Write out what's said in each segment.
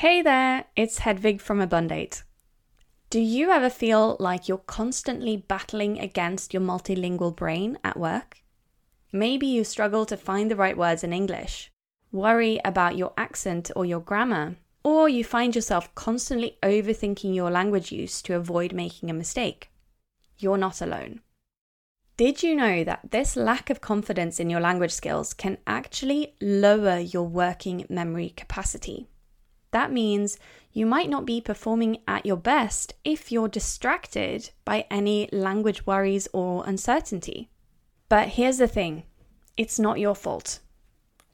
Hey there, it's Hedvig from Abundate. Do you ever feel like you're constantly battling against your multilingual brain at work? Maybe you struggle to find the right words in English, worry about your accent or your grammar, or you find yourself constantly overthinking your language use to avoid making a mistake. You're not alone. Did you know that this lack of confidence in your language skills can actually lower your working memory capacity? That means you might not be performing at your best if you're distracted by any language worries or uncertainty. But here's the thing it's not your fault.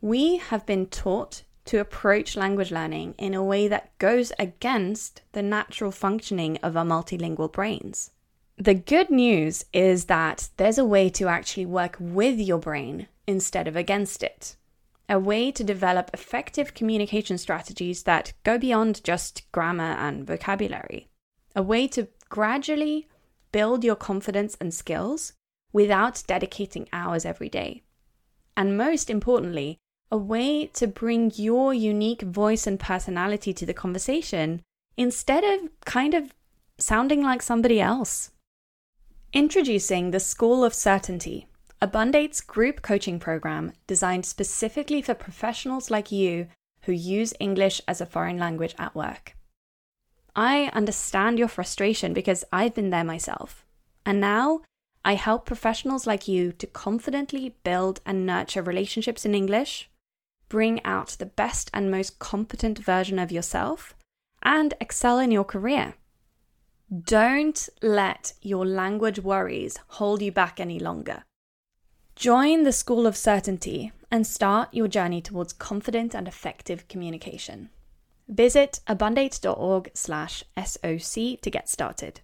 We have been taught to approach language learning in a way that goes against the natural functioning of our multilingual brains. The good news is that there's a way to actually work with your brain instead of against it. A way to develop effective communication strategies that go beyond just grammar and vocabulary. A way to gradually build your confidence and skills without dedicating hours every day. And most importantly, a way to bring your unique voice and personality to the conversation instead of kind of sounding like somebody else. Introducing the School of Certainty, Abundate's group coaching program designed specifically for professionals like you who use English as a foreign language at work. I understand your frustration because I've been there myself. And now I help professionals like you to confidently build and nurture relationships in English, bring out the best and most competent version of yourself, and excel in your career. Don't let your language worries hold you back any longer. Join the School of Certainty and start your journey towards confident and effective communication. Visit abundate.org/soc to get started.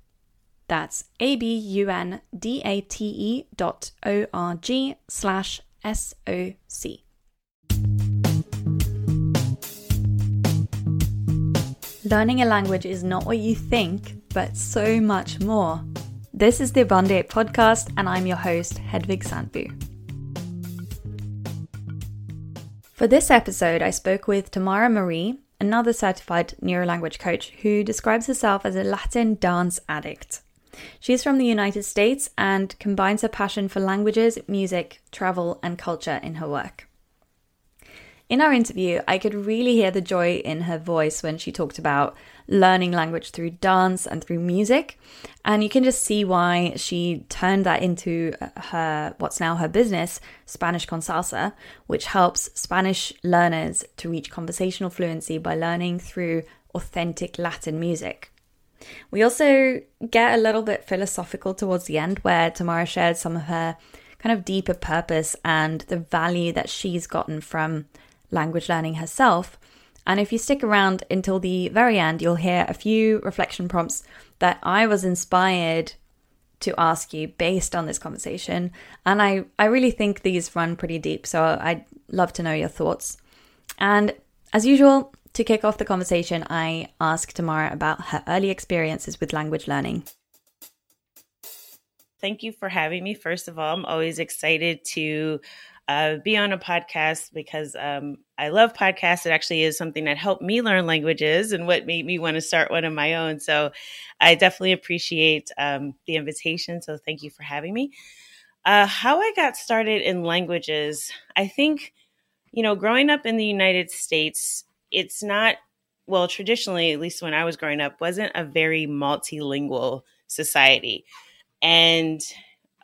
That's a b u n d a t e dot o r g slash s o c. Learning a language is not what you think but so much more. This is the Abundate podcast, and I'm your host, Hedvig Sandbu. For this episode, I spoke with Tamara Marie, another certified neurolanguage coach who describes herself as a Latin dance addict. She's from the United States and combines her passion for languages, music, travel, and culture in her work. In our interview, I could really hear the joy in her voice when she talked about learning language through dance and through music. And you can just see why she turned that into uh, her, what's now her business, Spanish con Salsa, which helps Spanish learners to reach conversational fluency by learning through authentic Latin music. We also get a little bit philosophical towards the end, where Tamara shared some of her kind of deeper purpose and the value that she's gotten from language learning herself. And if you stick around until the very end, you'll hear a few reflection prompts that I was inspired to ask you based on this conversation. And I, I really think these run pretty deep, so I'd love to know your thoughts. And as usual, to kick off the conversation, I asked Tamara about her early experiences with language learning. Thank you for having me. First of all, I'm always excited to uh, be on a podcast because um, I love podcasts. It actually is something that helped me learn languages and what made me want to start one of my own. So I definitely appreciate um, the invitation. So thank you for having me. Uh, how I got started in languages, I think, you know, growing up in the United States, it's not, well, traditionally, at least when I was growing up, wasn't a very multilingual society. And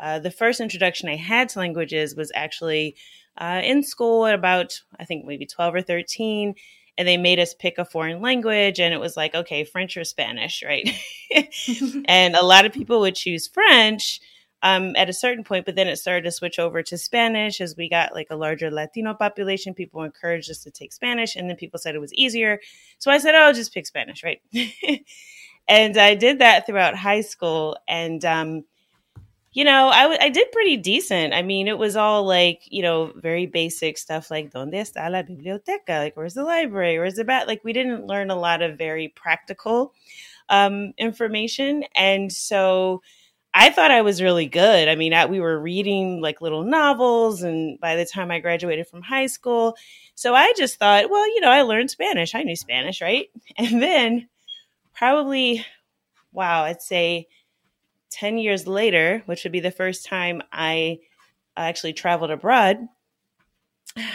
uh, the first introduction I had to languages was actually uh, in school at about, I think, maybe 12 or 13. And they made us pick a foreign language, and it was like, okay, French or Spanish, right? and a lot of people would choose French um, at a certain point, but then it started to switch over to Spanish as we got like a larger Latino population. People encouraged us to take Spanish, and then people said it was easier. So I said, oh, just pick Spanish, right? and I did that throughout high school. And um, you know, I, w- I did pretty decent. I mean, it was all like, you know, very basic stuff like, ¿Dónde está la biblioteca? Like, where's the library? Where's the bat? Like, we didn't learn a lot of very practical um, information. And so I thought I was really good. I mean, I, we were reading like little novels, and by the time I graduated from high school, so I just thought, well, you know, I learned Spanish. I knew Spanish, right? And then probably, wow, I'd say 10 years later, which would be the first time I actually traveled abroad,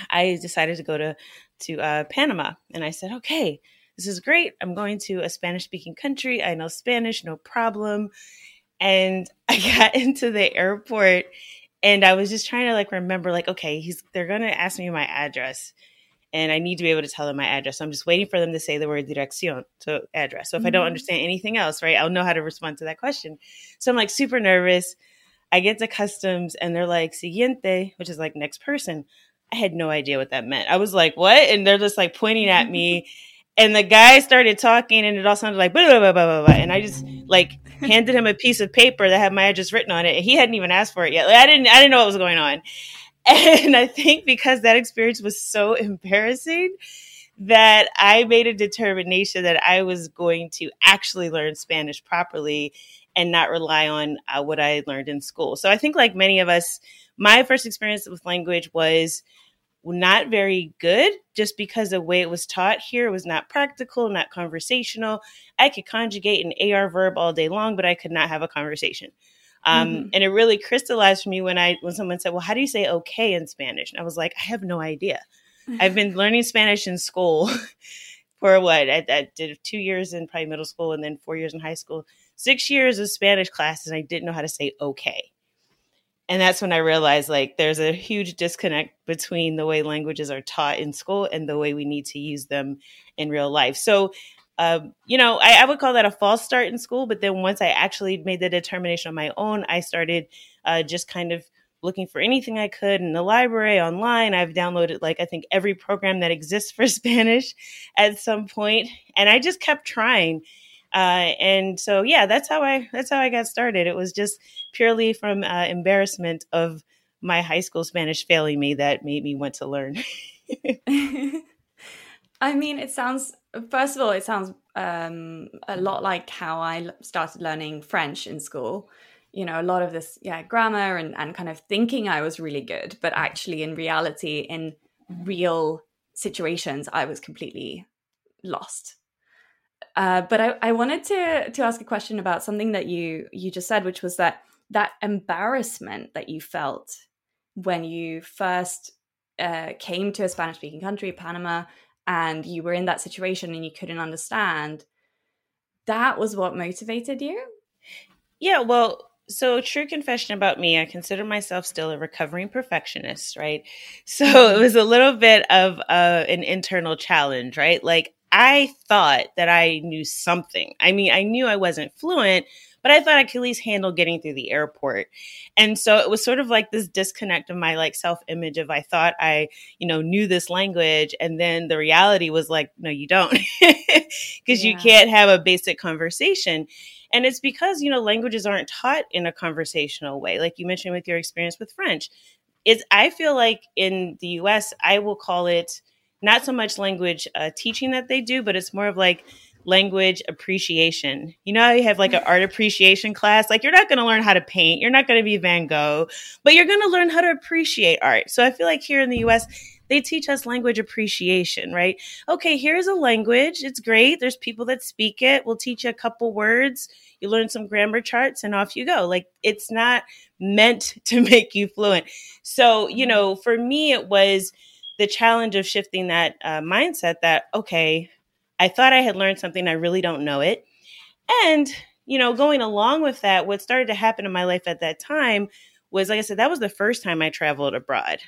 I decided to go to to uh, Panama, and I said, okay, this is great. I'm going to a Spanish speaking country. I know Spanish, no problem. And I got into the airport and I was just trying to like remember like okay, he's they're to ask me my address and I need to be able to tell them my address. So I'm just waiting for them to say the word dirección, so address. So if mm-hmm. I don't mm-hmm. understand anything else, right, I'll know how to respond to that question. So I'm like super nervous. I get to customs and they're like siguiente, which is like next person. I had no idea what that meant. I was like, what? And they're just like pointing at me. And the guy started talking and it all sounded like blah, blah, blah, blah, blah. And I just like handed him a piece of paper that had my address written on it. And he hadn't even asked for it yet. Like, I didn't I didn't know what was going on. And I think because that experience was so embarrassing that I made a determination that I was going to actually learn Spanish properly and not rely on uh, what I learned in school. So I think, like many of us, my first experience with language was not very good just because the way it was taught here was not practical, not conversational. I could conjugate an AR verb all day long, but I could not have a conversation. Um, mm-hmm. And it really crystallized for me when I when someone said, "Well, how do you say okay in Spanish?" And I was like, "I have no idea. I've been learning Spanish in school for what I, I, did two years in probably middle school and then four years in high school, six years of Spanish classes, and I didn't know how to say okay." And that's when I realized like there's a huge disconnect between the way languages are taught in school and the way we need to use them in real life. So um, you know, I, I, would call that a false start in school. But then once I actually made the determination on my own, I started uh, just kind of looking for anything I could in the library, online. I've downloaded like I think every program that exists for Spanish at some point, and I just kept trying. Uh, and so, yeah, that's how I that's how I got started. It was just purely from uh, embarrassment of my high school Spanish failing me that made me want to learn. I mean, it sounds first of all, it sounds um, a lot like how I started learning French in school. You know, a lot of this, yeah, grammar and, and kind of thinking I was really good, but actually, in reality, in real situations, I was completely lost. Uh, but I, I wanted to to ask a question about something that you you just said, which was that that embarrassment that you felt when you first uh, came to a Spanish speaking country, Panama, and you were in that situation and you couldn't understand, that was what motivated you? Yeah, well, so true confession about me, I consider myself still a recovering perfectionist, right? So it was a little bit of uh, an internal challenge, right? Like I thought that I knew something. I mean, I knew I wasn't fluent, but I thought I could at least handle getting through the airport. And so it was sort of like this disconnect of my like self image of I thought I, you know, knew this language. And then the reality was like, no, you don't, because yeah. you can't have a basic conversation. And it's because, you know, languages aren't taught in a conversational way. Like you mentioned with your experience with French. It's, I feel like in the US, I will call it not so much language uh, teaching that they do, but it's more of like language appreciation. You know, you have like an art appreciation class. Like, you're not going to learn how to paint, you're not going to be Van Gogh, but you're going to learn how to appreciate art. So I feel like here in the US, they teach us language appreciation, right? Okay, here's a language. It's great. There's people that speak it. We'll teach you a couple words. You learn some grammar charts and off you go. Like it's not meant to make you fluent. So, you know, for me, it was the challenge of shifting that uh, mindset that, okay, I thought I had learned something, I really don't know it. And, you know, going along with that, what started to happen in my life at that time was, like I said, that was the first time I traveled abroad.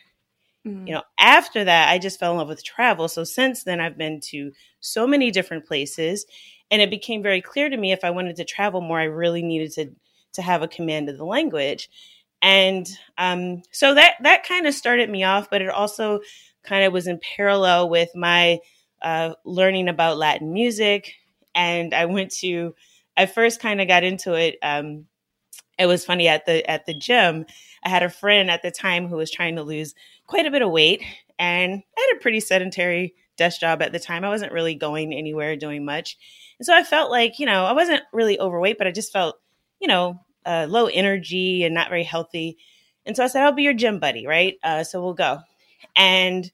Mm-hmm. You know, after that, I just fell in love with travel. So since then, I've been to so many different places. And it became very clear to me if I wanted to travel more, I really needed to to have a command of the language. And um, so that that kind of started me off, but it also kind of was in parallel with my uh, learning about Latin music. And I went to, I first kind of got into it. Um, it was funny at the at the gym. I had a friend at the time who was trying to lose quite a bit of weight, and I had a pretty sedentary desk job at the time. I wasn't really going anywhere, doing much, and so I felt like you know I wasn't really overweight, but I just felt you know uh, low energy and not very healthy. And so I said, I'll be your gym buddy, right? Uh, so we'll go. And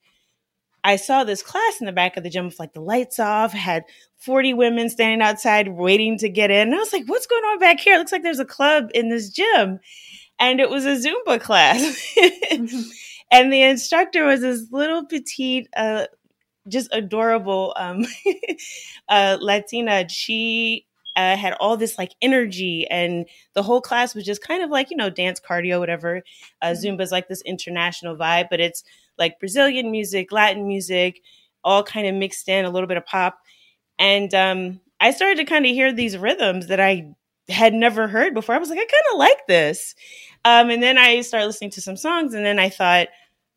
I saw this class in the back of the gym with like the lights off, had 40 women standing outside waiting to get in. And I was like, what's going on back here? It looks like there's a club in this gym. And it was a Zumba class. mm-hmm. And the instructor was this little petite, uh, just adorable um, uh, Latina. She uh, had all this like energy, and the whole class was just kind of like, you know, dance, cardio, whatever. Uh, mm-hmm. Zumba is like this international vibe, but it's like Brazilian music, Latin music, all kind of mixed in, a little bit of pop. And um, I started to kind of hear these rhythms that I had never heard before. I was like, I kind of like this. Um, and then I started listening to some songs, and then I thought,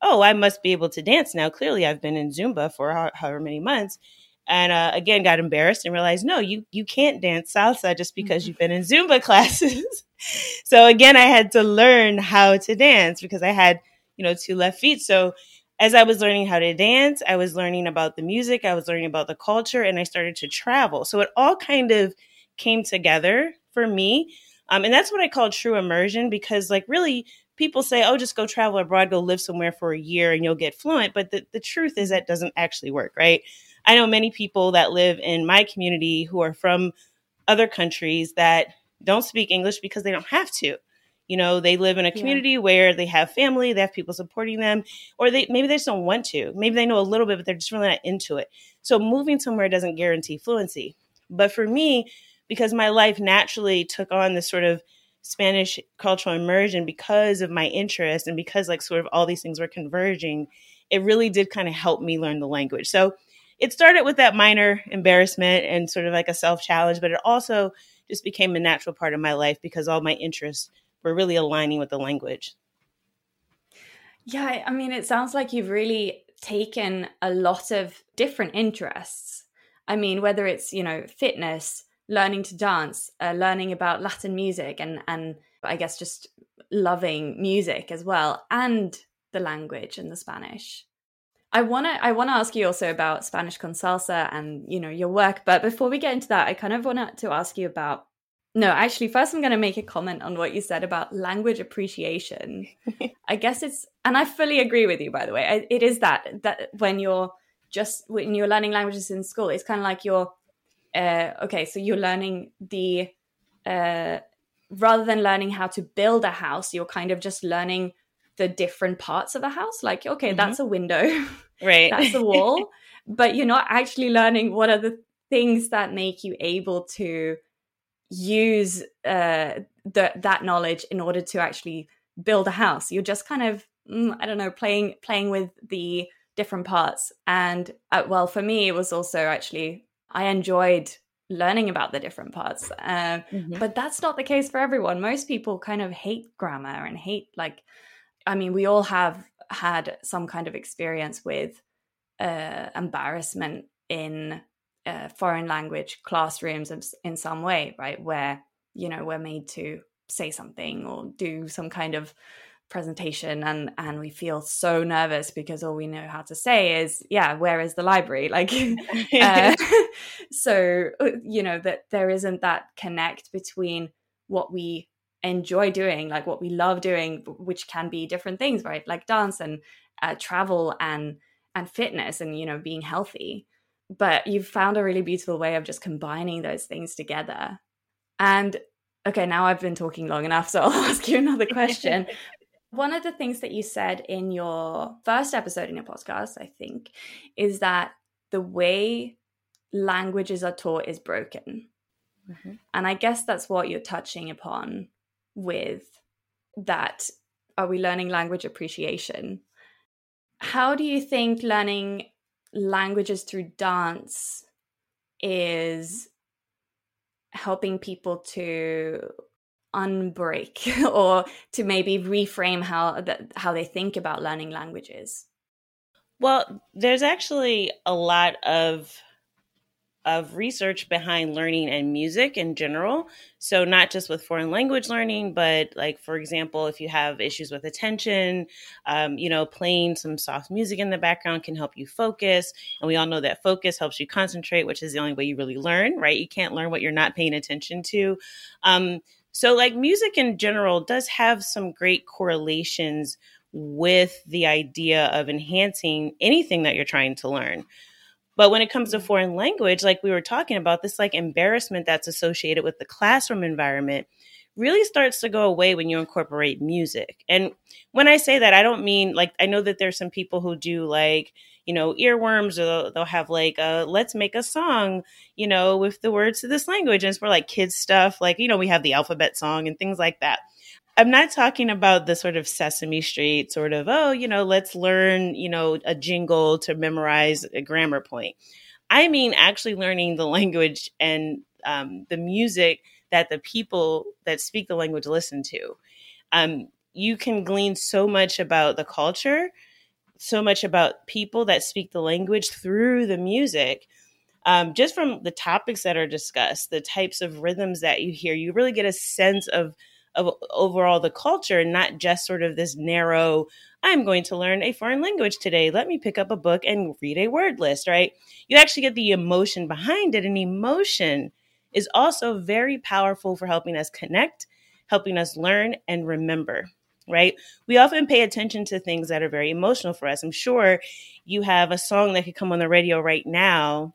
oh, I must be able to dance now. Clearly, I've been in Zumba for ho- however many months. And uh, again, got embarrassed and realized, no, you you can't dance salsa just because mm-hmm. you've been in Zumba classes. so again, I had to learn how to dance because I had you know, two left feet. So as I was learning how to dance, I was learning about the music, I was learning about the culture, and I started to travel. So it all kind of came together for me. Um, and that's what I call true immersion because, like, really, people say, oh, just go travel abroad, go live somewhere for a year and you'll get fluent. But the, the truth is that doesn't actually work, right? I know many people that live in my community who are from other countries that don't speak English because they don't have to. You know, they live in a community yeah. where they have family, they have people supporting them, or they maybe they just don't want to. Maybe they know a little bit, but they're just really not into it. So moving somewhere doesn't guarantee fluency. But for me, because my life naturally took on this sort of Spanish cultural immersion because of my interest and because like sort of all these things were converging, it really did kind of help me learn the language. So it started with that minor embarrassment and sort of like a self challenge, but it also just became a natural part of my life because all my interests we're really aligning with the language. Yeah, I mean, it sounds like you've really taken a lot of different interests. I mean, whether it's, you know, fitness, learning to dance, uh, learning about Latin music, and, and I guess just loving music as well, and the language and the Spanish. I want to I want to ask you also about Spanish con salsa and you know your work but before we get into that I kind of want to ask you about no, actually, first I'm going to make a comment on what you said about language appreciation. I guess it's, and I fully agree with you, by the way. It is that, that when you're just, when you're learning languages in school, it's kind of like you're, uh, okay, so you're learning the, uh, rather than learning how to build a house, you're kind of just learning the different parts of a house. Like, okay, mm-hmm. that's a window. Right. that's a wall. but you're not actually learning what are the things that make you able to use uh, the, that knowledge in order to actually build a house. You're just kind of, mm, I don't know, playing playing with the different parts. And uh, well, for me, it was also actually I enjoyed learning about the different parts. Uh, mm-hmm. But that's not the case for everyone. Most people kind of hate grammar and hate like, I mean, we all have had some kind of experience with uh, embarrassment in uh, foreign language classrooms in some way, right? Where, you know, we're made to say something or do some kind of presentation and and we feel so nervous because all we know how to say is yeah where is the library? Like uh, so uh, you know that there isn't that connect between what we enjoy doing like what we love doing which can be different things right? Like dance and uh, travel and and fitness and you know being healthy but you've found a really beautiful way of just combining those things together. And okay, now I've been talking long enough, so I'll ask you another question. One of the things that you said in your first episode in your podcast, I think, is that the way languages are taught is broken. Mm-hmm. And I guess that's what you're touching upon with that. Are we learning language appreciation? How do you think learning languages through dance is helping people to unbreak or to maybe reframe how how they think about learning languages. Well there's actually a lot of of research behind learning and music in general. So, not just with foreign language learning, but like, for example, if you have issues with attention, um, you know, playing some soft music in the background can help you focus. And we all know that focus helps you concentrate, which is the only way you really learn, right? You can't learn what you're not paying attention to. Um, So, like, music in general does have some great correlations with the idea of enhancing anything that you're trying to learn. But when it comes to foreign language, like we were talking about, this like embarrassment that's associated with the classroom environment really starts to go away when you incorporate music. And when I say that, I don't mean like I know that there's some people who do like you know earworms or they'll, they'll have like a, let's make a song you know with the words to this language and it's for like kids stuff like you know we have the alphabet song and things like that I'm not talking about the sort of Sesame Street sort of, oh, you know, let's learn, you know, a jingle to memorize a grammar point. I mean, actually learning the language and um, the music that the people that speak the language listen to. Um, you can glean so much about the culture, so much about people that speak the language through the music. Um, just from the topics that are discussed, the types of rhythms that you hear, you really get a sense of of overall the culture, not just sort of this narrow, I'm going to learn a foreign language today. Let me pick up a book and read a word list, right? You actually get the emotion behind it. And emotion is also very powerful for helping us connect, helping us learn and remember right? We often pay attention to things that are very emotional for us. I'm sure you have a song that could come on the radio right now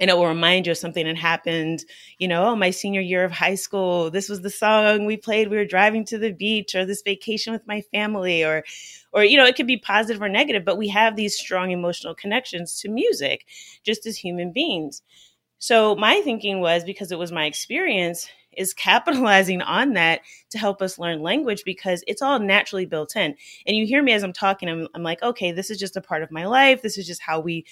and it will remind you of something that happened, you know, oh, my senior year of high school, this was the song we played, we were driving to the beach, or this vacation with my family, or, or, you know, it could be positive or negative, but we have these strong emotional connections to music just as human beings. So my thinking was because it was my experience, is capitalizing on that to help us learn language because it's all naturally built in. And you hear me as I'm talking, I'm, I'm like, okay, this is just a part of my life. This is just how we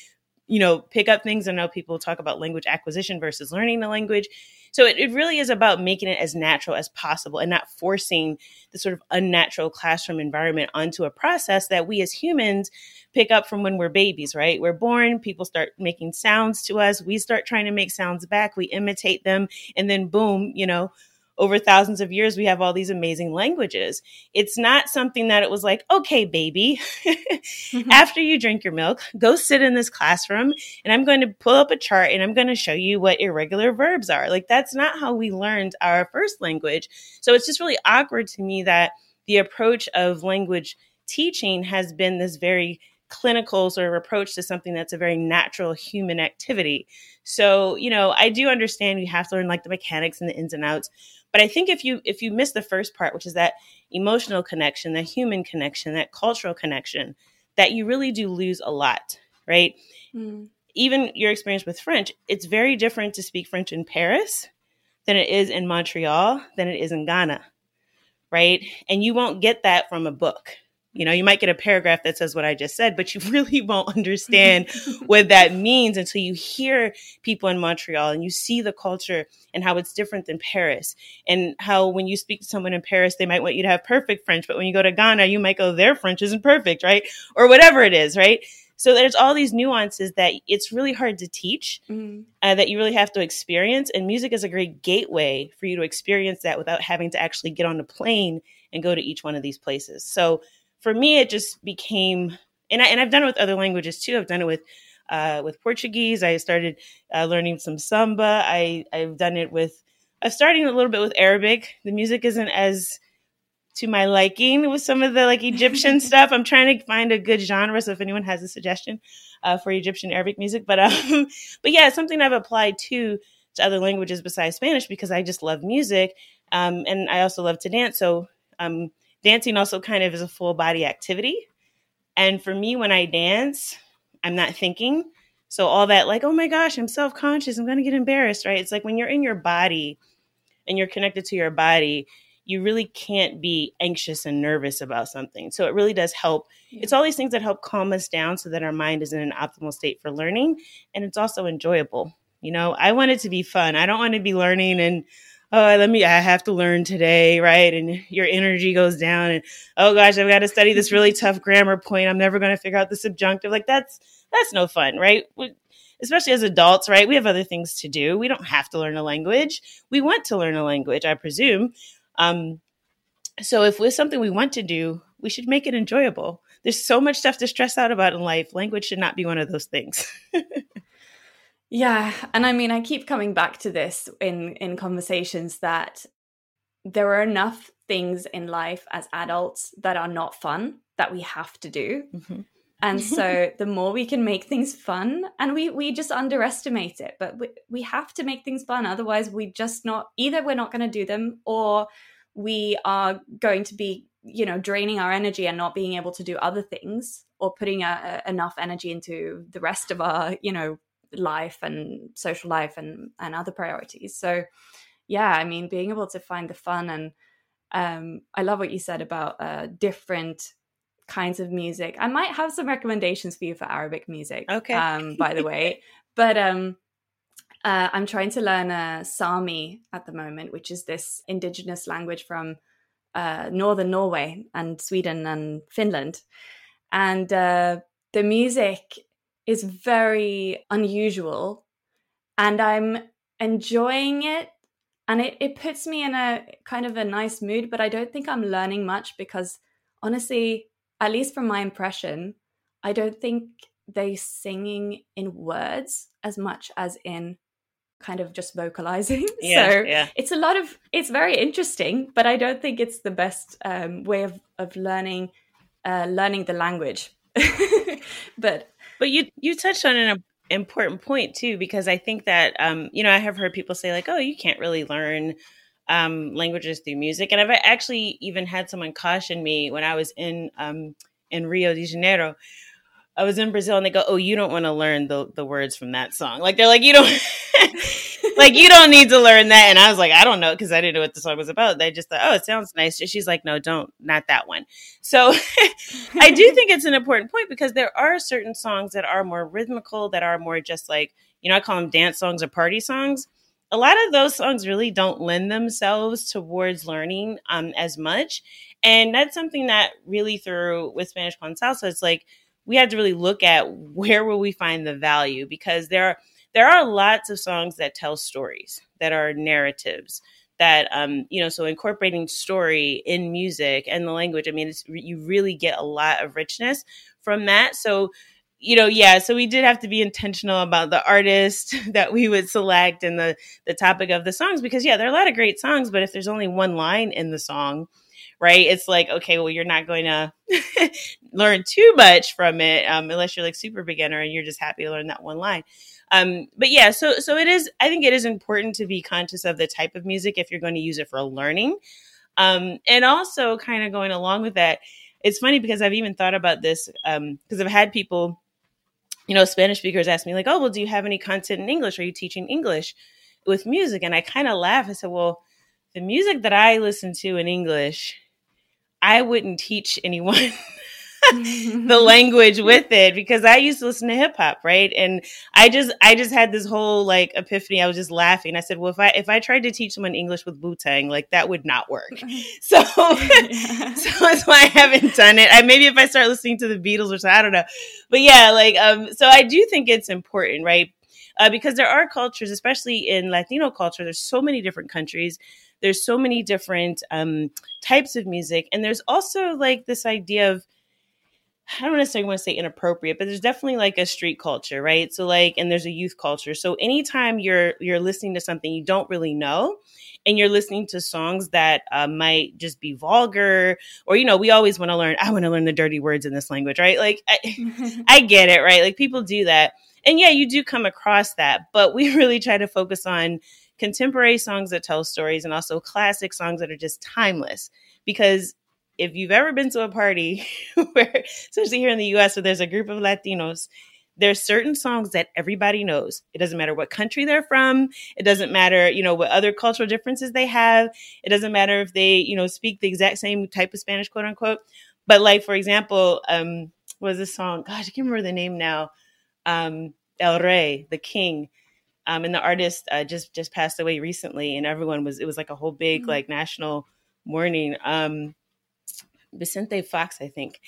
you know, pick up things. I know people talk about language acquisition versus learning the language. So it, it really is about making it as natural as possible and not forcing the sort of unnatural classroom environment onto a process that we as humans pick up from when we're babies, right? We're born, people start making sounds to us, we start trying to make sounds back, we imitate them, and then boom, you know, over thousands of years, we have all these amazing languages. It's not something that it was like, okay, baby, mm-hmm. after you drink your milk, go sit in this classroom and I'm going to pull up a chart and I'm going to show you what irregular verbs are. Like, that's not how we learned our first language. So it's just really awkward to me that the approach of language teaching has been this very clinical sort of approach to something that's a very natural human activity. So, you know, I do understand you have to learn like the mechanics and the ins and outs, but I think if you if you miss the first part, which is that emotional connection, that human connection, that cultural connection, that you really do lose a lot, right? Mm. Even your experience with French, it's very different to speak French in Paris than it is in Montreal, than it is in Ghana, right? And you won't get that from a book you know, you might get a paragraph that says what I just said, but you really won't understand what that means until you hear people in Montreal and you see the culture and how it's different than Paris. And how when you speak to someone in Paris, they might want you to have perfect French, but when you go to Ghana, you might go, their French isn't perfect, right? Or whatever it is, right? So there's all these nuances that it's really hard to teach, mm-hmm. uh, that you really have to experience. And music is a great gateway for you to experience that without having to actually get on a plane and go to each one of these places. So for me, it just became, and I and I've done it with other languages too. I've done it with uh, with Portuguese. I started uh, learning some samba. I I've done it with. I'm starting a little bit with Arabic. The music isn't as to my liking with some of the like Egyptian stuff. I'm trying to find a good genre. So if anyone has a suggestion uh, for Egyptian Arabic music, but um, but yeah, it's something I've applied to to other languages besides Spanish because I just love music, um, and I also love to dance. So um, dancing also kind of is a full body activity. And for me, when I dance, I'm not thinking. So all that, like, oh my gosh, I'm self conscious, I'm going to get embarrassed, right? It's like when you're in your body and you're connected to your body, you really can't be anxious and nervous about something. So it really does help. Yeah. It's all these things that help calm us down so that our mind is in an optimal state for learning. And it's also enjoyable. You know, I want it to be fun. I don't want to be learning and oh, let me, I have to learn today, right? And your energy goes down and, oh gosh, I've got to study this really tough grammar point. I'm never going to figure out the subjunctive. Like that's, that's no fun, right? We, especially as adults, right? We have other things to do. We don't have to learn a language. We want to learn a language, I presume. Um, so if it's something we want to do, we should make it enjoyable. There's so much stuff to stress out about in life. Language should not be one of those things. Yeah, and I mean I keep coming back to this in in conversations that there are enough things in life as adults that are not fun that we have to do. Mm-hmm. And so the more we can make things fun, and we we just underestimate it, but we, we have to make things fun. Otherwise, we just not either we're not going to do them or we are going to be you know draining our energy and not being able to do other things or putting a, a, enough energy into the rest of our you know life and social life and and other priorities. So yeah i mean being able to find the fun and um i love what you said about uh different kinds of music. I might have some recommendations for you for arabic music okay. um by the way. But um uh, I'm trying to learn a Sami at the moment, which is this indigenous language from uh, northern Norway and Sweden and Finland. And uh, the music is very unusual and I'm enjoying it. And it, it puts me in a kind of a nice mood, but I don't think I'm learning much because honestly, at least from my impression, I don't think they singing in words as much as in kind of just vocalizing. Yeah, so yeah. it's a lot of it's very interesting, but I don't think it's the best um, way of of learning uh, learning the language. but but you you touched on an important point too because I think that um, you know I have heard people say like, oh, you can't really learn um, languages through music, and I've actually even had someone caution me when I was in um, in Rio de Janeiro I was in Brazil and they go, "Oh, you don't want to learn the the words from that song." Like they're like, "You don't like you don't need to learn that." And I was like, "I don't know" because I didn't know what the song was about. They just thought, "Oh, it sounds nice." She's like, "No, don't, not that one." So I do think it's an important point because there are certain songs that are more rhythmical, that are more just like you know, I call them dance songs or party songs. A lot of those songs really don't lend themselves towards learning um, as much, and that's something that really through with Spanish con salsa, it's like we had to really look at where will we find the value because there are there are lots of songs that tell stories that are narratives that um you know so incorporating story in music and the language i mean you really get a lot of richness from that. So you know yeah so we did have to be intentional about the artist that we would select and the the topic of the songs because yeah there are a lot of great songs but if there's only one line in the song right? It's like, okay, well, you're not going to learn too much from it um, unless you're like super beginner and you're just happy to learn that one line. Um, but yeah, so so it is. I think it is important to be conscious of the type of music if you're going to use it for learning, um, and also kind of going along with that. It's funny because I've even thought about this because um, I've had people, you know, Spanish speakers ask me like, "Oh, well, do you have any content in English? Are you teaching English with music?" And I kind of laugh. I said, "Well." The music that I listen to in English I wouldn't teach anyone the language with it because I used to listen to hip hop, right? And I just I just had this whole like epiphany. I was just laughing. I said, "Well, if I if I tried to teach someone English with Wu Tang, like that would not work." So, so that's why I haven't done it. I maybe if I start listening to the Beatles or so, I don't know. But yeah, like um, so I do think it's important, right? Uh, because there are cultures, especially in Latino culture. There's so many different countries there's so many different um, types of music, and there's also like this idea of I don't necessarily want to say inappropriate, but there's definitely like a street culture, right? So like, and there's a youth culture. So anytime you're you're listening to something you don't really know, and you're listening to songs that uh, might just be vulgar, or you know, we always want to learn. I want to learn the dirty words in this language, right? Like, I, I get it, right? Like people do that, and yeah, you do come across that, but we really try to focus on contemporary songs that tell stories and also classic songs that are just timeless. Because if you've ever been to a party where, especially here in the US, where there's a group of Latinos, there's certain songs that everybody knows. It doesn't matter what country they're from. It doesn't matter, you know, what other cultural differences they have. It doesn't matter if they, you know, speak the exact same type of Spanish, quote unquote. But like, for example, um, was this song? Gosh, I can't remember the name now. Um, El Rey, the King. Um, and the artist uh, just just passed away recently, and everyone was it was like a whole big mm-hmm. like national mourning. Um, Vicente Fox, I think,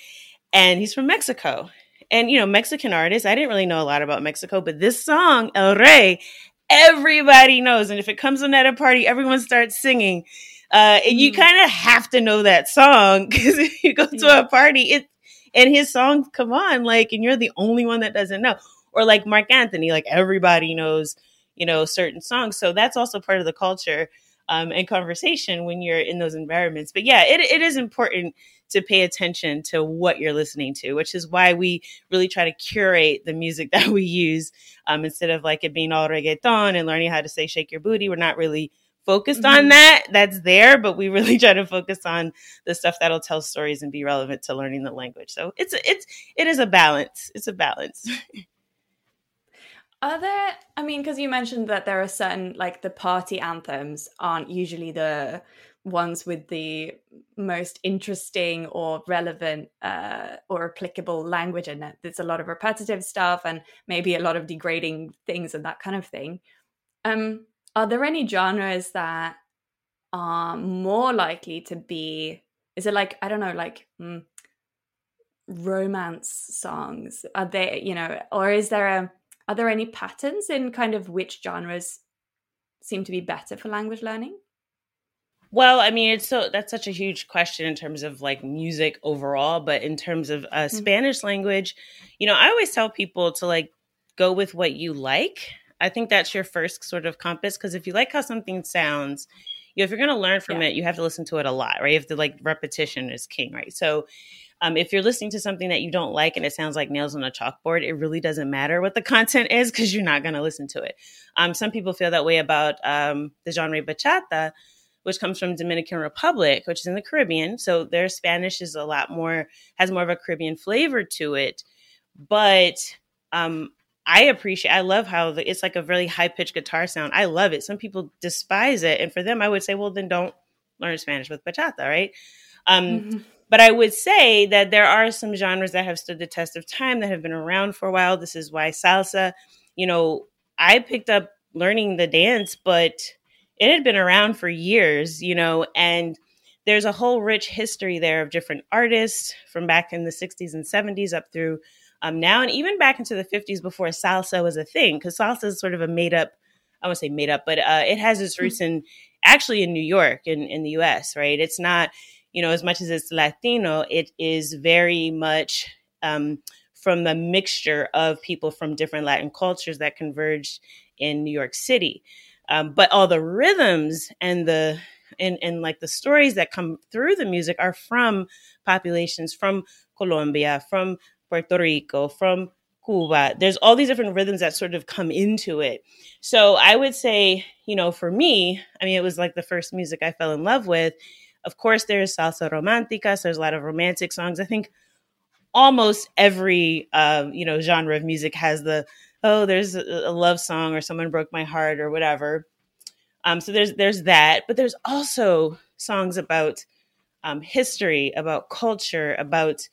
and he's from Mexico. And you know, Mexican artists. I didn't really know a lot about Mexico, but this song El Rey, everybody knows, and if it comes on at a party, everyone starts singing. Uh, and you mm-hmm. kind of have to know that song because if you go to yeah. a party, it and his songs come on, like, and you're the only one that doesn't know. Or like Marc Anthony, like everybody knows you know certain songs so that's also part of the culture um, and conversation when you're in those environments. But yeah, it, it is important to pay attention to what you're listening to, which is why we really try to curate the music that we use um, instead of like it being all reggaeton and learning how to say shake your booty. We're not really focused mm-hmm. on that. That's there, but we really try to focus on the stuff that'll tell stories and be relevant to learning the language. So it's it's it is a balance. It's a balance. Are there, I mean, because you mentioned that there are certain, like the party anthems aren't usually the ones with the most interesting or relevant uh, or applicable language in it. There's a lot of repetitive stuff and maybe a lot of degrading things and that kind of thing. Um, are there any genres that are more likely to be? Is it like I don't know, like mm, romance songs? Are they, you know, or is there a? Are there any patterns in kind of which genres seem to be better for language learning? Well, I mean, it's so that's such a huge question in terms of like music overall, but in terms of uh, mm-hmm. Spanish language, you know, I always tell people to like go with what you like. I think that's your first sort of compass because if you like how something sounds, you know, if you're going to learn from yeah. it, you have to listen to it a lot, right? You have to like repetition is king, right? So, um, if you're listening to something that you don't like and it sounds like nails on a chalkboard, it really doesn't matter what the content is because you're not going to listen to it. Um, some people feel that way about um, the genre bachata which comes from Dominican Republic, which is in the Caribbean. So their Spanish is a lot more has more of a Caribbean flavor to it. But um, I appreciate. I love how the, it's like a really high pitched guitar sound. I love it. Some people despise it, and for them, I would say, well, then don't learn Spanish with bachata, right? Um, mm-hmm. But I would say that there are some genres that have stood the test of time that have been around for a while. This is why salsa. You know, I picked up learning the dance, but it had been around for years, you know, and there's a whole rich history there of different artists from back in the 60s and 70s up through um, now, and even back into the 50s before salsa was a thing, because salsa is sort of a made up, I won't say made up, but uh, it has its roots in actually in New York, in, in the US, right? It's not, you know, as much as it's Latino, it is very much um, from the mixture of people from different Latin cultures that converged in New York City. Um, but all the rhythms and the and, and like the stories that come through the music are from populations from Colombia, from Puerto Rico, from Cuba. There's all these different rhythms that sort of come into it. So I would say, you know, for me, I mean, it was like the first music I fell in love with. Of course, there's salsa romantica. So there's a lot of romantic songs. I think almost every, uh, you know, genre of music has the oh, there's a, love song or someone broke my heart or whatever. Um, so there's there's that, but there's also songs about um, history, about culture, about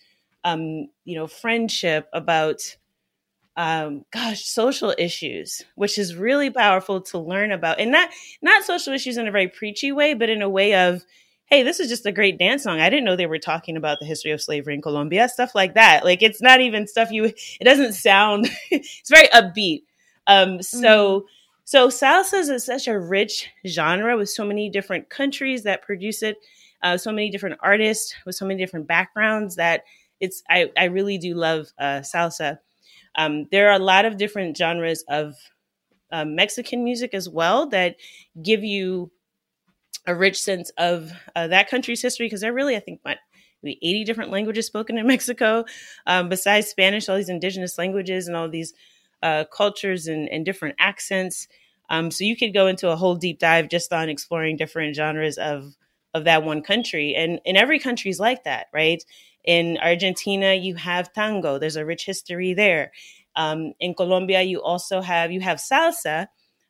um, you know friendship, about um, gosh social issues, which is really powerful to learn about, and not not social issues in a very preachy way, but in a way of hey, this is just a great dance song. I didn't know they were talking about the history of slavery in Colombia, stuff like that. Like it's not even stuff you, it doesn't sound, it's very upbeat. Um, so, mm-hmm. so salsa is such a rich genre with so many different countries that produce it, uh, so many different artists with so many different backgrounds that it's, I, I really do love uh, salsa. Um, there are a lot of different genres of uh, Mexican music as well that give you a rich sense of uh, that country's history because there really, I think, what, maybe 80 different languages spoken in Mexico, um, besides Spanish, all these indigenous languages and all these uh, cultures and, and, different accents. Um, so you could go into a whole deep dive just on exploring different genres of of that one country, and and every country is like that, right? In Argentina, you have tango. There's a rich history there. Um, in Colombia, you also have you have salsa,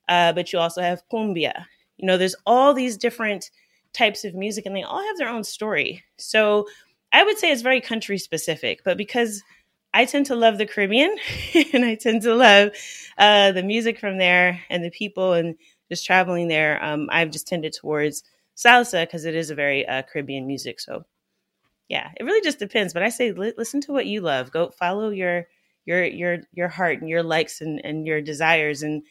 uh, but you also have cumbia, you know, there's all these different types of music and they all have their own story. So I would say it's very country specific, but because I tend to love the Caribbean and I tend to love uh, the music from there and the people and just traveling there, um, I've just tended towards salsa because it is a very uh, Caribbean music. So yeah, it really just depends. But I say li- listen to what you love. Go follow your your your your heart and your likes and, and your desires, and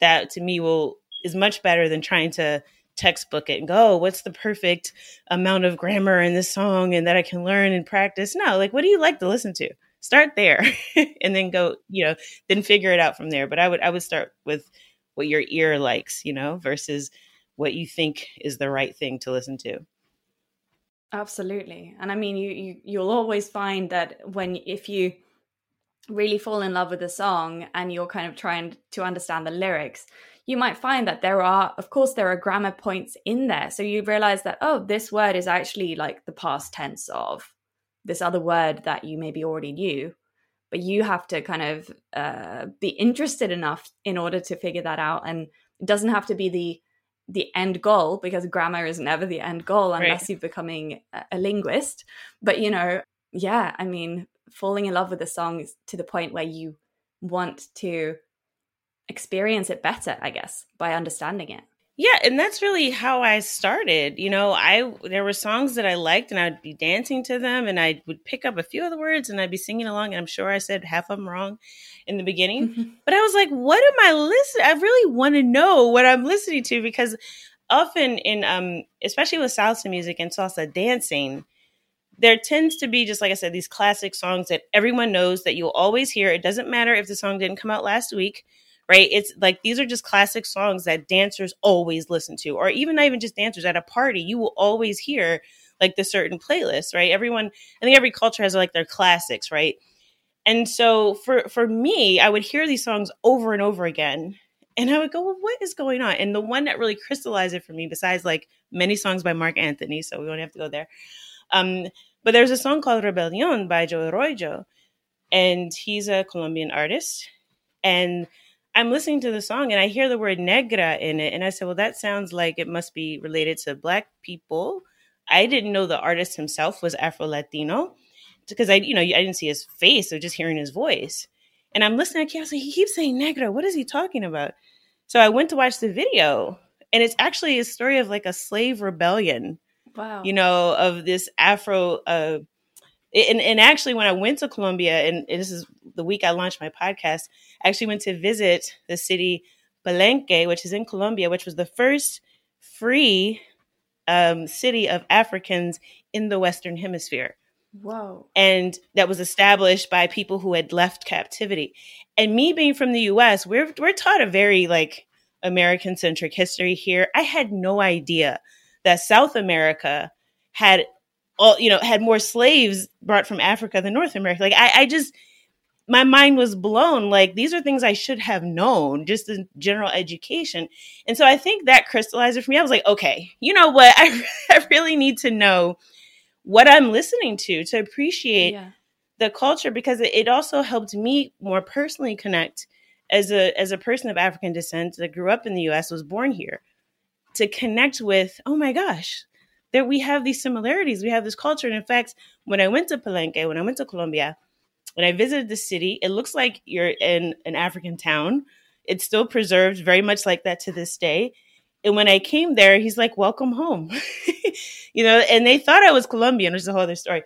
that to me will is much better than trying to textbook it and go, oh, what's the perfect amount of grammar in this song and that I can learn and practice? No, like, what do you like to listen to? Start there and then go, you know, then figure it out from there. But I would, I would start with what your ear likes, you know, versus what you think is the right thing to listen to. Absolutely. And I mean you, you you'll always find that when if you really fall in love with a song and you're kind of trying to understand the lyrics, you might find that there are of course there are grammar points in there. So you realize that oh this word is actually like the past tense of this other word that you maybe already knew but you have to kind of uh, be interested enough in order to figure that out and it doesn't have to be the the end goal because grammar is never the end goal unless right. you're becoming a linguist but you know yeah i mean falling in love with a song to the point where you want to experience it better i guess by understanding it yeah, and that's really how I started. You know, I there were songs that I liked and I'd be dancing to them and I would pick up a few of the words and I'd be singing along and I'm sure I said half of them wrong in the beginning. Mm-hmm. But I was like, what am I listening? I really want to know what I'm listening to because often in um especially with salsa music and salsa dancing, there tends to be just like I said these classic songs that everyone knows that you'll always hear. It doesn't matter if the song didn't come out last week right? It's like these are just classic songs that dancers always listen to, or even not even just dancers at a party, you will always hear like the certain playlist, right? Everyone, I think every culture has like their classics, right? And so for for me, I would hear these songs over and over again, and I would go, well, what is going on? And the one that really crystallized it for me, besides like many songs by Marc Anthony, so we don't have to go there. Um, but there's a song called Rebellion by Joe Arroyo, and he's a Colombian artist. And I'm listening to the song and I hear the word negra in it. And I said, well, that sounds like it must be related to Black people. I didn't know the artist himself was Afro Latino because I, you know, I didn't see his face, so just hearing his voice. And I'm listening, I was like, he keeps saying negra. What is he talking about? So I went to watch the video and it's actually a story of like a slave rebellion. Wow. You know, of this Afro uh, and, and actually when i went to colombia and this is the week i launched my podcast i actually went to visit the city palenque which is in colombia which was the first free um, city of africans in the western hemisphere Whoa. And that was established by people who had left captivity. And me being from the US, we're we're taught a very like American centric history here. I had no idea that South America had all you know had more slaves brought from Africa than North America. Like I, I just my mind was blown. Like these are things I should have known just in general education. And so I think that crystallized it for me. I was like, okay, you know what? I, I really need to know what I'm listening to to appreciate yeah. the culture because it, it also helped me more personally connect as a as a person of African descent that grew up in the US, was born here, to connect with, oh my gosh, there we have these similarities. We have this culture. And in fact, when I went to Palenque, when I went to Colombia, when I visited the city, it looks like you're in an African town. It's still preserved very much like that to this day. And when I came there, he's like, "Welcome home," you know. And they thought I was Colombian, which is a whole other story.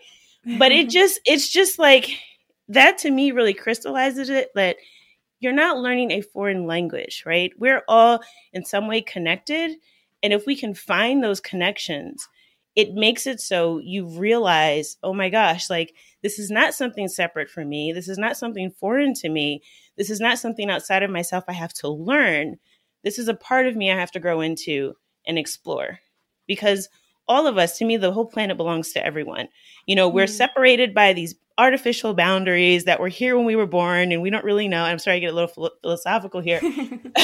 But it just, it's just like that to me really crystallizes it that you're not learning a foreign language, right? We're all in some way connected, and if we can find those connections, it makes it so you realize, oh my gosh, like this is not something separate from me. This is not something foreign to me. This is not something outside of myself I have to learn. This is a part of me I have to grow into and explore. Because all of us, to me, the whole planet belongs to everyone. You know, we're mm. separated by these artificial boundaries that were here when we were born and we don't really know. I'm sorry I get a little philosophical here.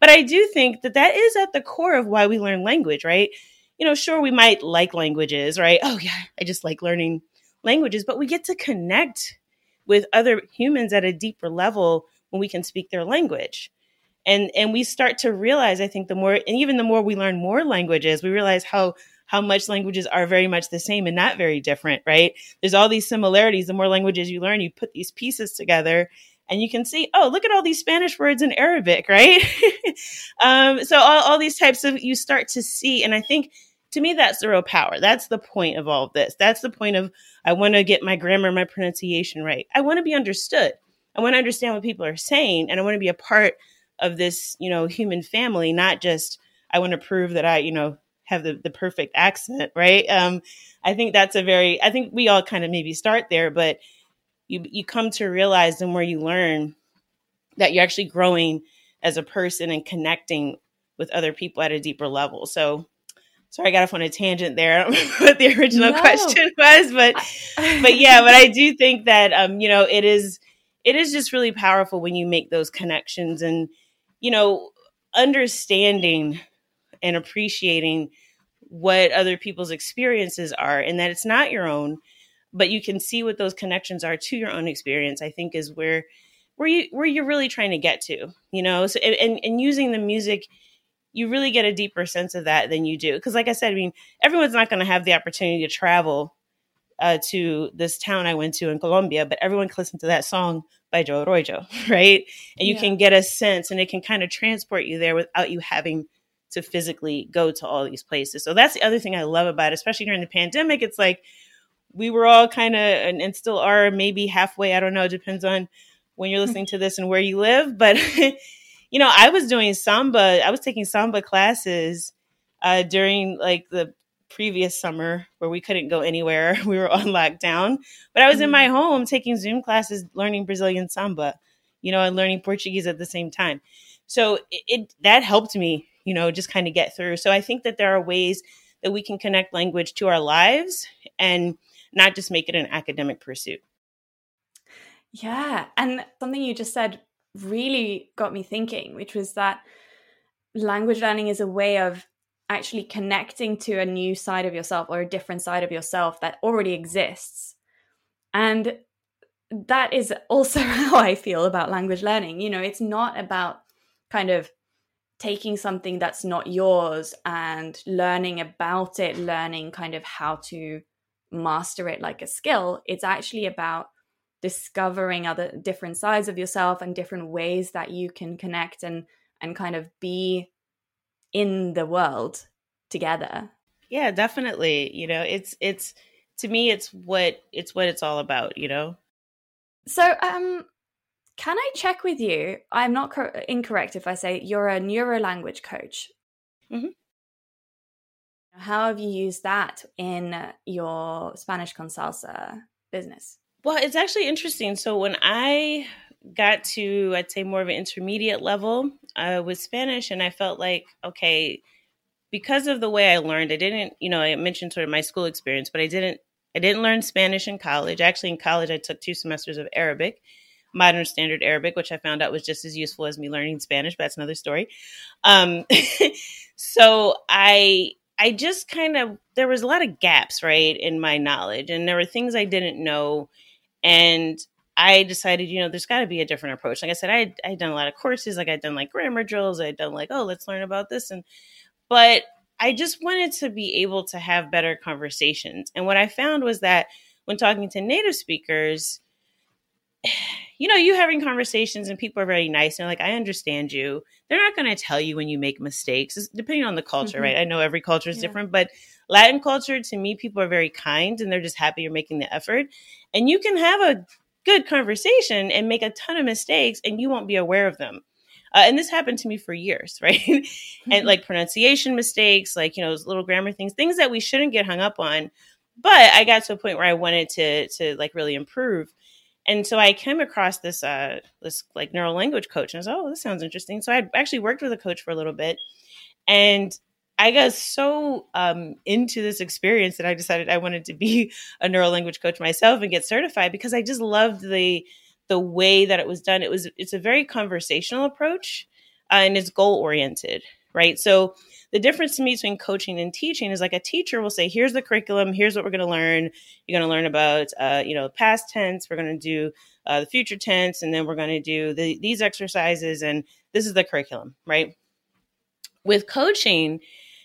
but I do think that that is at the core of why we learn language, right? you know, sure, we might like languages, right? Oh, yeah, I just like learning languages, but we get to connect with other humans at a deeper level when we can speak their language. And, and we start to realize, I think, the more, and even the more we learn more languages, we realize how how much languages are very much the same and not very different, right? There's all these similarities. The more languages you learn, you put these pieces together and you can see, oh, look at all these Spanish words in Arabic, right? um, so all, all these types of, you start to see, and I think to me that's the real power that's the point of all of this that's the point of i want to get my grammar my pronunciation right i want to be understood i want to understand what people are saying and i want to be a part of this you know human family not just i want to prove that i you know have the, the perfect accent right um i think that's a very i think we all kind of maybe start there but you you come to realize the more you learn that you're actually growing as a person and connecting with other people at a deeper level. So sorry, I got off on a tangent there. I don't remember what the original no. question was, but but yeah, but I do think that um, you know, it is it is just really powerful when you make those connections and you know, understanding and appreciating what other people's experiences are and that it's not your own but you can see what those connections are to your own experience i think is where where you where you're really trying to get to you know? So and and using the music you really get a deeper sense of that than you do. Because like i said i mean everyone's not going to have the opportunity to travel uh, to this town i went to in colombia but everyone can listen to that song by joe arroyo right? And you yeah. can get a sense and it can kind of transport you there without you having to physically go to all these places. So that's the other thing I love about it, especially during the pandemic. It's like we were all kind of and, and, still are maybe halfway. I don't know. It depends on when you're listening to this and where you live. But you know, I was doing samba. I was taking samba classes uh, during like the previous summer where we couldn't go anywhere. We were on lockdown, but I was in my mm-hmm. home taking Zoom classes, learning Brazilian samba. You know, and learning Portuguese at the same time. So it, it that helped me you know, just kind of get through. So I think that there are ways that we can connect language to our lives and not just make it an academic pursuit. Yeah. And something you just said really got me thinking, which was that language learning is a way of actually connecting to a new side of yourself or a different side of yourself that already exists. And that is also how I feel about language learning. You know, it's not about kind of taking something that's not yours and learning about it, learning kind of how to master it like a skill. It's actually about discovering other different sides of yourself and different ways that you can connect and and kind of be in the world together. Yeah, definitely. You know, it's it's to me it's what it's what it's all about, you know. So um can I check with you? I'm not co- incorrect if I say you're a neuro language coach. Mm-hmm. How have you used that in your Spanish con salsa business? Well, it's actually interesting. So when I got to, I'd say more of an intermediate level uh, with Spanish, and I felt like, okay, because of the way I learned, I didn't, you know, I mentioned sort of my school experience, but I didn't, I didn't learn Spanish in college. Actually, in college, I took two semesters of Arabic modern standard Arabic, which I found out was just as useful as me learning Spanish, but that's another story. Um, so I I just kind of there was a lot of gaps, right, in my knowledge, and there were things I didn't know, and I decided, you know, there's got to be a different approach. Like I said, I I had done a lot of courses, like I'd done like grammar drills, I'd done like, oh, let's learn about this, and but I just wanted to be able to have better conversations, and what I found was that when talking to native speakers you know, you having conversations and people are very nice and like, I understand you. They're not going to tell you when you make mistakes, it's depending on the culture, mm-hmm. right? I know every culture is yeah. different, but Latin culture, to me, people are very kind and they're just happy you're making the effort. And you can have a good conversation and make a ton of mistakes and you won't be aware of them. Uh, and this happened to me for years, right? Mm-hmm. and like pronunciation mistakes, like, you know, little grammar things, things that we shouldn't get hung up on. But I got to a point where I wanted to, to like really improve and so I came across this uh this like neuro language coach and I was oh this sounds interesting. So I actually worked with a coach for a little bit and I got so um, into this experience that I decided I wanted to be a neuro language coach myself and get certified because I just loved the the way that it was done. It was it's a very conversational approach uh, and it's goal oriented, right? So the difference to me between coaching and teaching is like a teacher will say, here's the curriculum, here's what we're going to learn. You're going to learn about, uh, you know, past tense. We're going to do uh, the future tense, and then we're going to do the, these exercises, and this is the curriculum, right? With coaching,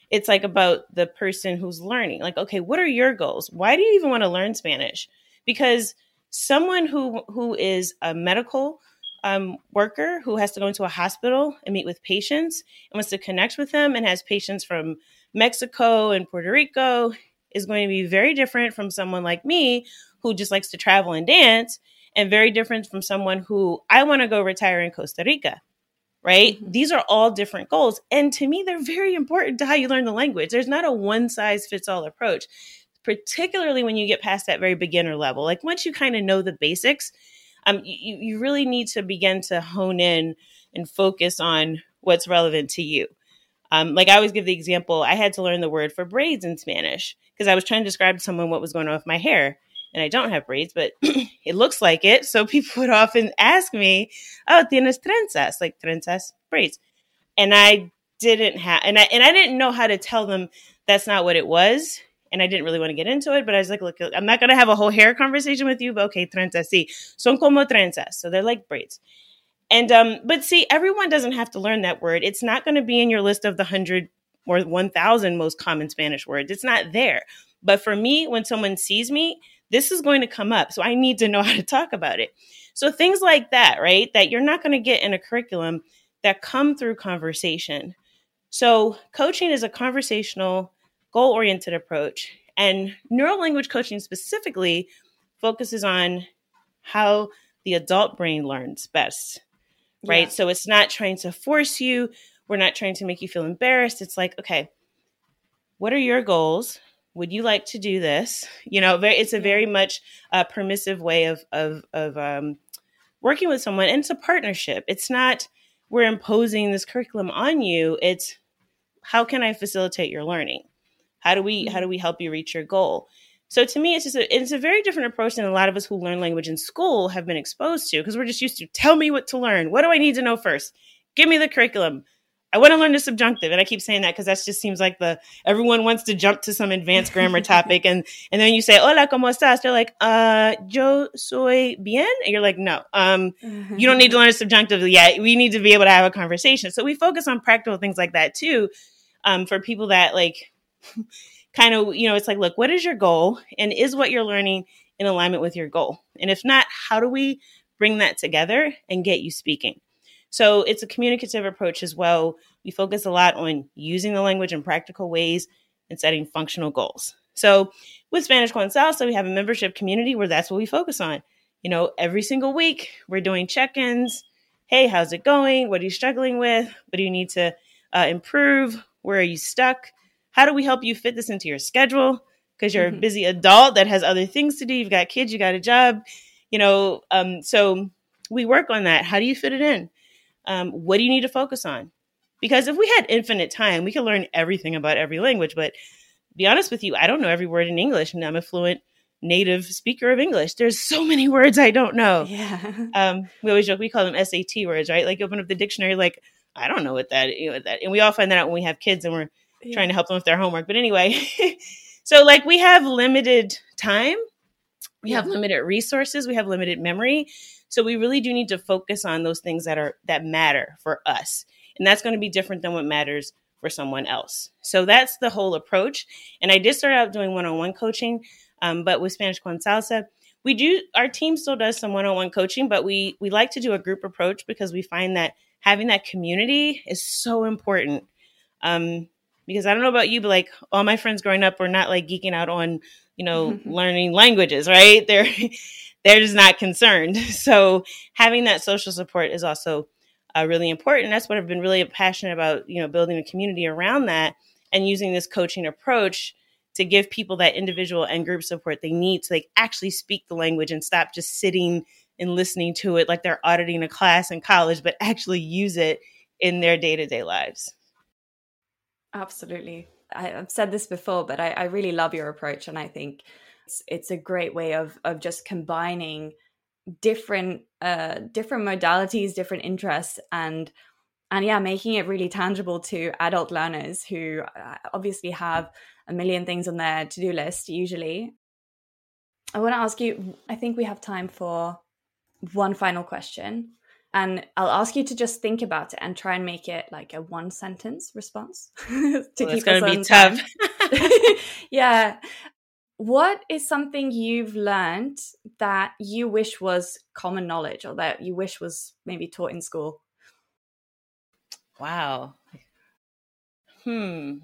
it's like about the person who's learning. Like, okay, what are your goals? Why do you even want to learn Spanish? Because someone who who is a medical um, worker who has to go into a hospital and meet with patients and wants to connect with them and has patients from Mexico and Puerto Rico is going to be very different from someone like me who just likes to travel and dance and very different from someone who I want to go retire in Costa Rica. Right? Mm-hmm. These are all different goals. And to me, they're very important to how you learn the language. There's not a one size fits all approach, particularly when you get past that very beginner level. Like once you kind of know the basics, um, you, you really need to begin to hone in and focus on what's relevant to you. Um, like I always give the example, I had to learn the word for braids in Spanish because I was trying to describe to someone what was going on with my hair. And I don't have braids, but it looks like it. So people would often ask me, Oh, tienes trenzas, like trenzas, braids. And I didn't have, and I, and I didn't know how to tell them that's not what it was. And I didn't really want to get into it, but I was like, look, I'm not going to have a whole hair conversation with you, but okay, trenzas, sí. Son como trenzas. So they're like braids. And um, but see, everyone doesn't have to learn that word. It's not going to be in your list of the hundred or one thousand most common Spanish words. It's not there. But for me, when someone sees me, this is going to come up. So I need to know how to talk about it. So things like that, right? That you're not going to get in a curriculum that come through conversation. So coaching is a conversational, goal-oriented approach. And neuro language coaching specifically focuses on how the adult brain learns best right? Yeah. So it's not trying to force you. We're not trying to make you feel embarrassed. It's like, okay, what are your goals? Would you like to do this? You know, it's a very much uh, permissive way of of of um, working with someone, and it's a partnership. It's not we're imposing this curriculum on you. It's how can I facilitate your learning? How do we how do we help you reach your goal? So to me, it's just a, it's a very different approach than a lot of us who learn language in school have been exposed to because we're just used to tell me what to learn. What do I need to know first? Give me the curriculum. I want to learn the subjunctive, and I keep saying that because that just seems like the everyone wants to jump to some advanced grammar topic, and and then you say "Hola, cómo estás?" They're like, "Uh, yo soy bien," and you're like, "No, um, you don't need to learn a subjunctive yet. We need to be able to have a conversation." So we focus on practical things like that too, um, for people that like kind of, you know, it's like, look, what is your goal? And is what you're learning in alignment with your goal? And if not, how do we bring that together and get you speaking? So it's a communicative approach as well. We focus a lot on using the language in practical ways and setting functional goals. So with Spanish con Salsa, we have a membership community where that's what we focus on. You know, every single week we're doing check-ins. Hey, how's it going? What are you struggling with? What do you need to uh, improve? Where are you stuck? How do we help you fit this into your schedule? Because you're mm-hmm. a busy adult that has other things to do. You've got kids, you got a job, you know. Um, so we work on that. How do you fit it in? Um, what do you need to focus on? Because if we had infinite time, we could learn everything about every language. But be honest with you, I don't know every word in English, and I'm a fluent native speaker of English. There's so many words I don't know. Yeah. Um, we always joke we call them SAT words, right? Like open up the dictionary, like I don't know what that, you know, that, and we all find that out when we have kids and we're yeah. trying to help them with their homework. But anyway, so like we have limited time, we yeah. have limited resources, we have limited memory. So we really do need to focus on those things that are that matter for us. And that's going to be different than what matters for someone else. So that's the whole approach. And I did start out doing one-on-one coaching, um, but with Spanish con salsa, we do our team still does some one-on-one coaching, but we we like to do a group approach because we find that having that community is so important. Um, because I don't know about you, but like all my friends growing up were not like geeking out on, you know, learning languages, right? They're they're just not concerned. So having that social support is also uh, really important. That's what I've been really passionate about, you know, building a community around that and using this coaching approach to give people that individual and group support they need to like actually speak the language and stop just sitting and listening to it like they're auditing a class in college, but actually use it in their day to day lives. Absolutely. I, have said this before, but I, I, really love your approach, and I think it's, it's a great way of of just combining different uh, different modalities, different interests, and and yeah, making it really tangible to adult learners who uh, obviously have a million things on their to do list. Usually, I want to ask you. I think we have time for one final question. And I'll ask you to just think about it and try and make it like a one sentence response to well, keep going to be tough. yeah. What is something you've learned that you wish was common knowledge or that you wish was maybe taught in school? Wow. Hmm.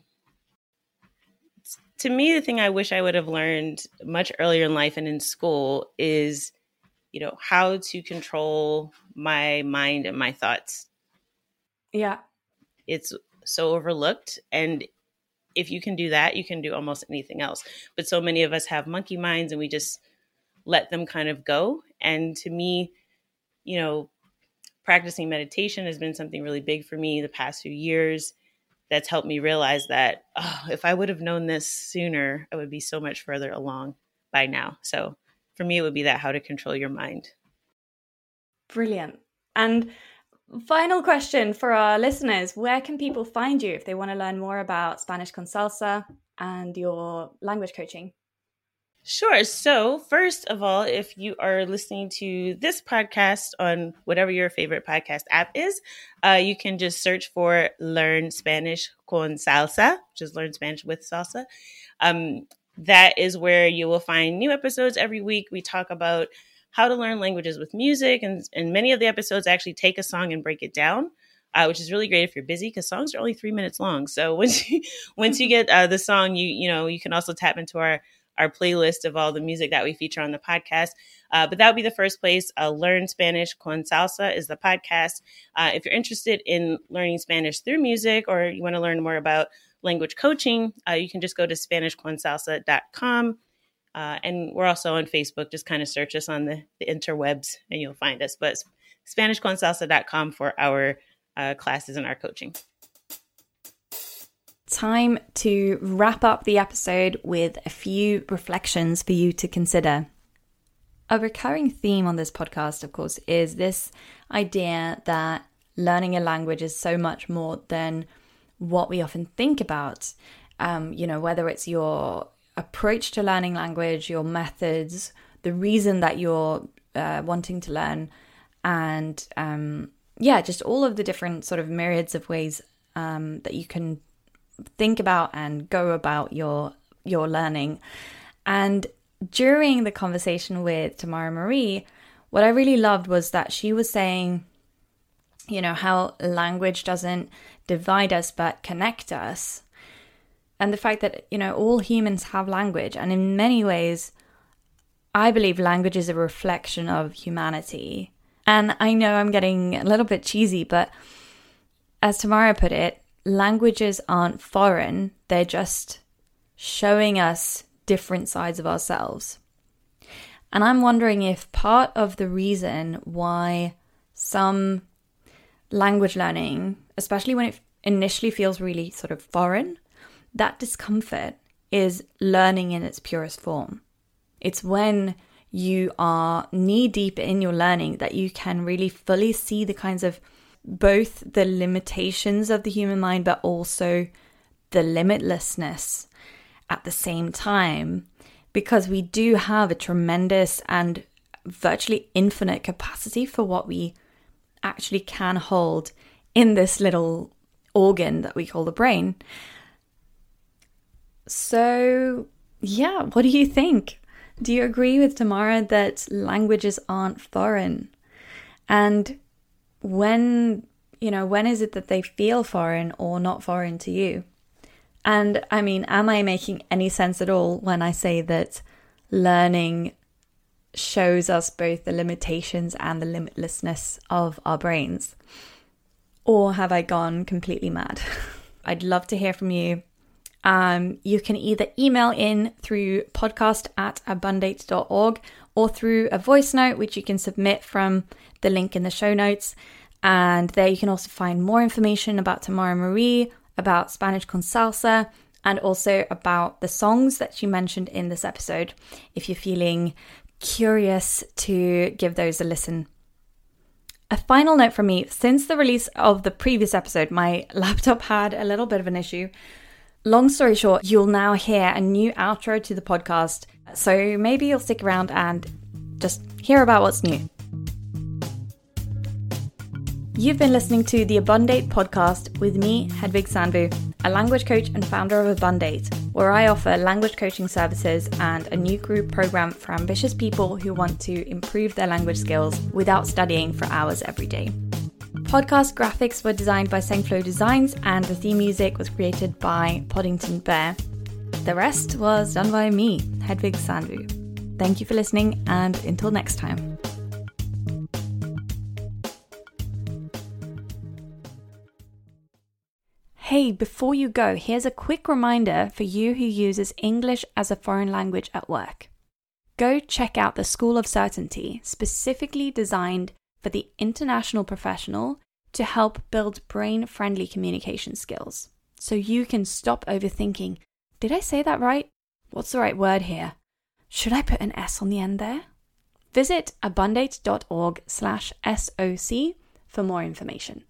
To me, the thing I wish I would have learned much earlier in life and in school is you know, how to control my mind and my thoughts. Yeah. It's so overlooked. And if you can do that, you can do almost anything else. But so many of us have monkey minds and we just let them kind of go. And to me, you know, practicing meditation has been something really big for me the past few years. that's helped me realize that oh, if I would have known this sooner, I would be so much further along by now. So for me, it would be that how to control your mind. Brilliant. And final question for our listeners Where can people find you if they want to learn more about Spanish Consalsa and your language coaching? Sure. So, first of all, if you are listening to this podcast on whatever your favorite podcast app is, uh, you can just search for Learn Spanish con Salsa, just Learn Spanish with Salsa. Um, that is where you will find new episodes every week. We talk about how to learn languages with music, and, and many of the episodes actually take a song and break it down. Uh, which is really great if you're busy because songs are only three minutes long. So once you once you get uh, the song, you you know you can also tap into our our playlist of all the music that we feature on the podcast. Uh, but that would be the first place. Uh, Learn Spanish con Salsa is the podcast. Uh, if you're interested in learning Spanish through music or you want to learn more about language coaching, uh, you can just go to SpanishConsalsa.com. Uh, and we're also on Facebook. Just kind of search us on the, the interwebs and you'll find us. But SpanishConsalsa.com for our uh, classes and our coaching time to wrap up the episode with a few reflections for you to consider. A recurring theme on this podcast, of course, is this idea that learning a language is so much more than what we often think about. Um, you know, whether it's your approach to learning language, your methods, the reason that you're uh, wanting to learn, and um, yeah, just all of the different sort of myriads of ways um, that you can think about and go about your your learning. And during the conversation with Tamara Marie, what I really loved was that she was saying, you know, how language doesn't divide us but connect us. And the fact that, you know, all humans have language. And in many ways, I believe language is a reflection of humanity. And I know I'm getting a little bit cheesy, but as Tamara put it, languages aren't foreign, they're just showing us different sides of ourselves. And I'm wondering if part of the reason why some language learning, especially when it initially feels really sort of foreign, that discomfort is learning in its purest form. It's when you are knee deep in your learning that you can really fully see the kinds of both the limitations of the human mind, but also the limitlessness at the same time, because we do have a tremendous and virtually infinite capacity for what we actually can hold in this little organ that we call the brain. So, yeah, what do you think? Do you agree with Tamara that languages aren't foreign? And when you know when is it that they feel foreign or not foreign to you and i mean am i making any sense at all when i say that learning shows us both the limitations and the limitlessness of our brains or have i gone completely mad i'd love to hear from you um, you can either email in through podcast at abundate.org or through a voice note, which you can submit from the link in the show notes. And there you can also find more information about Tamara Marie, about Spanish con salsa, and also about the songs that she mentioned in this episode if you're feeling curious to give those a listen. A final note from me since the release of the previous episode, my laptop had a little bit of an issue. Long story short, you'll now hear a new outro to the podcast, so maybe you'll stick around and just hear about what's new. You've been listening to the Abundate podcast with me, Hedvig Sandbu, a language coach and founder of Abundate, where I offer language coaching services and a new group program for ambitious people who want to improve their language skills without studying for hours every day. Podcast graphics were designed by Sengflow Designs, and the theme music was created by Podington Bear. The rest was done by me, Hedvig Sandbu. Thank you for listening, and until next time. Hey, before you go, here's a quick reminder for you who uses English as a foreign language at work. Go check out the School of Certainty, specifically designed for the international professional to help build brain friendly communication skills. so you can stop overthinking. Did I say that right? What's the right word here? Should I put an S on the end there? Visit abundate.org slash SOC for more information.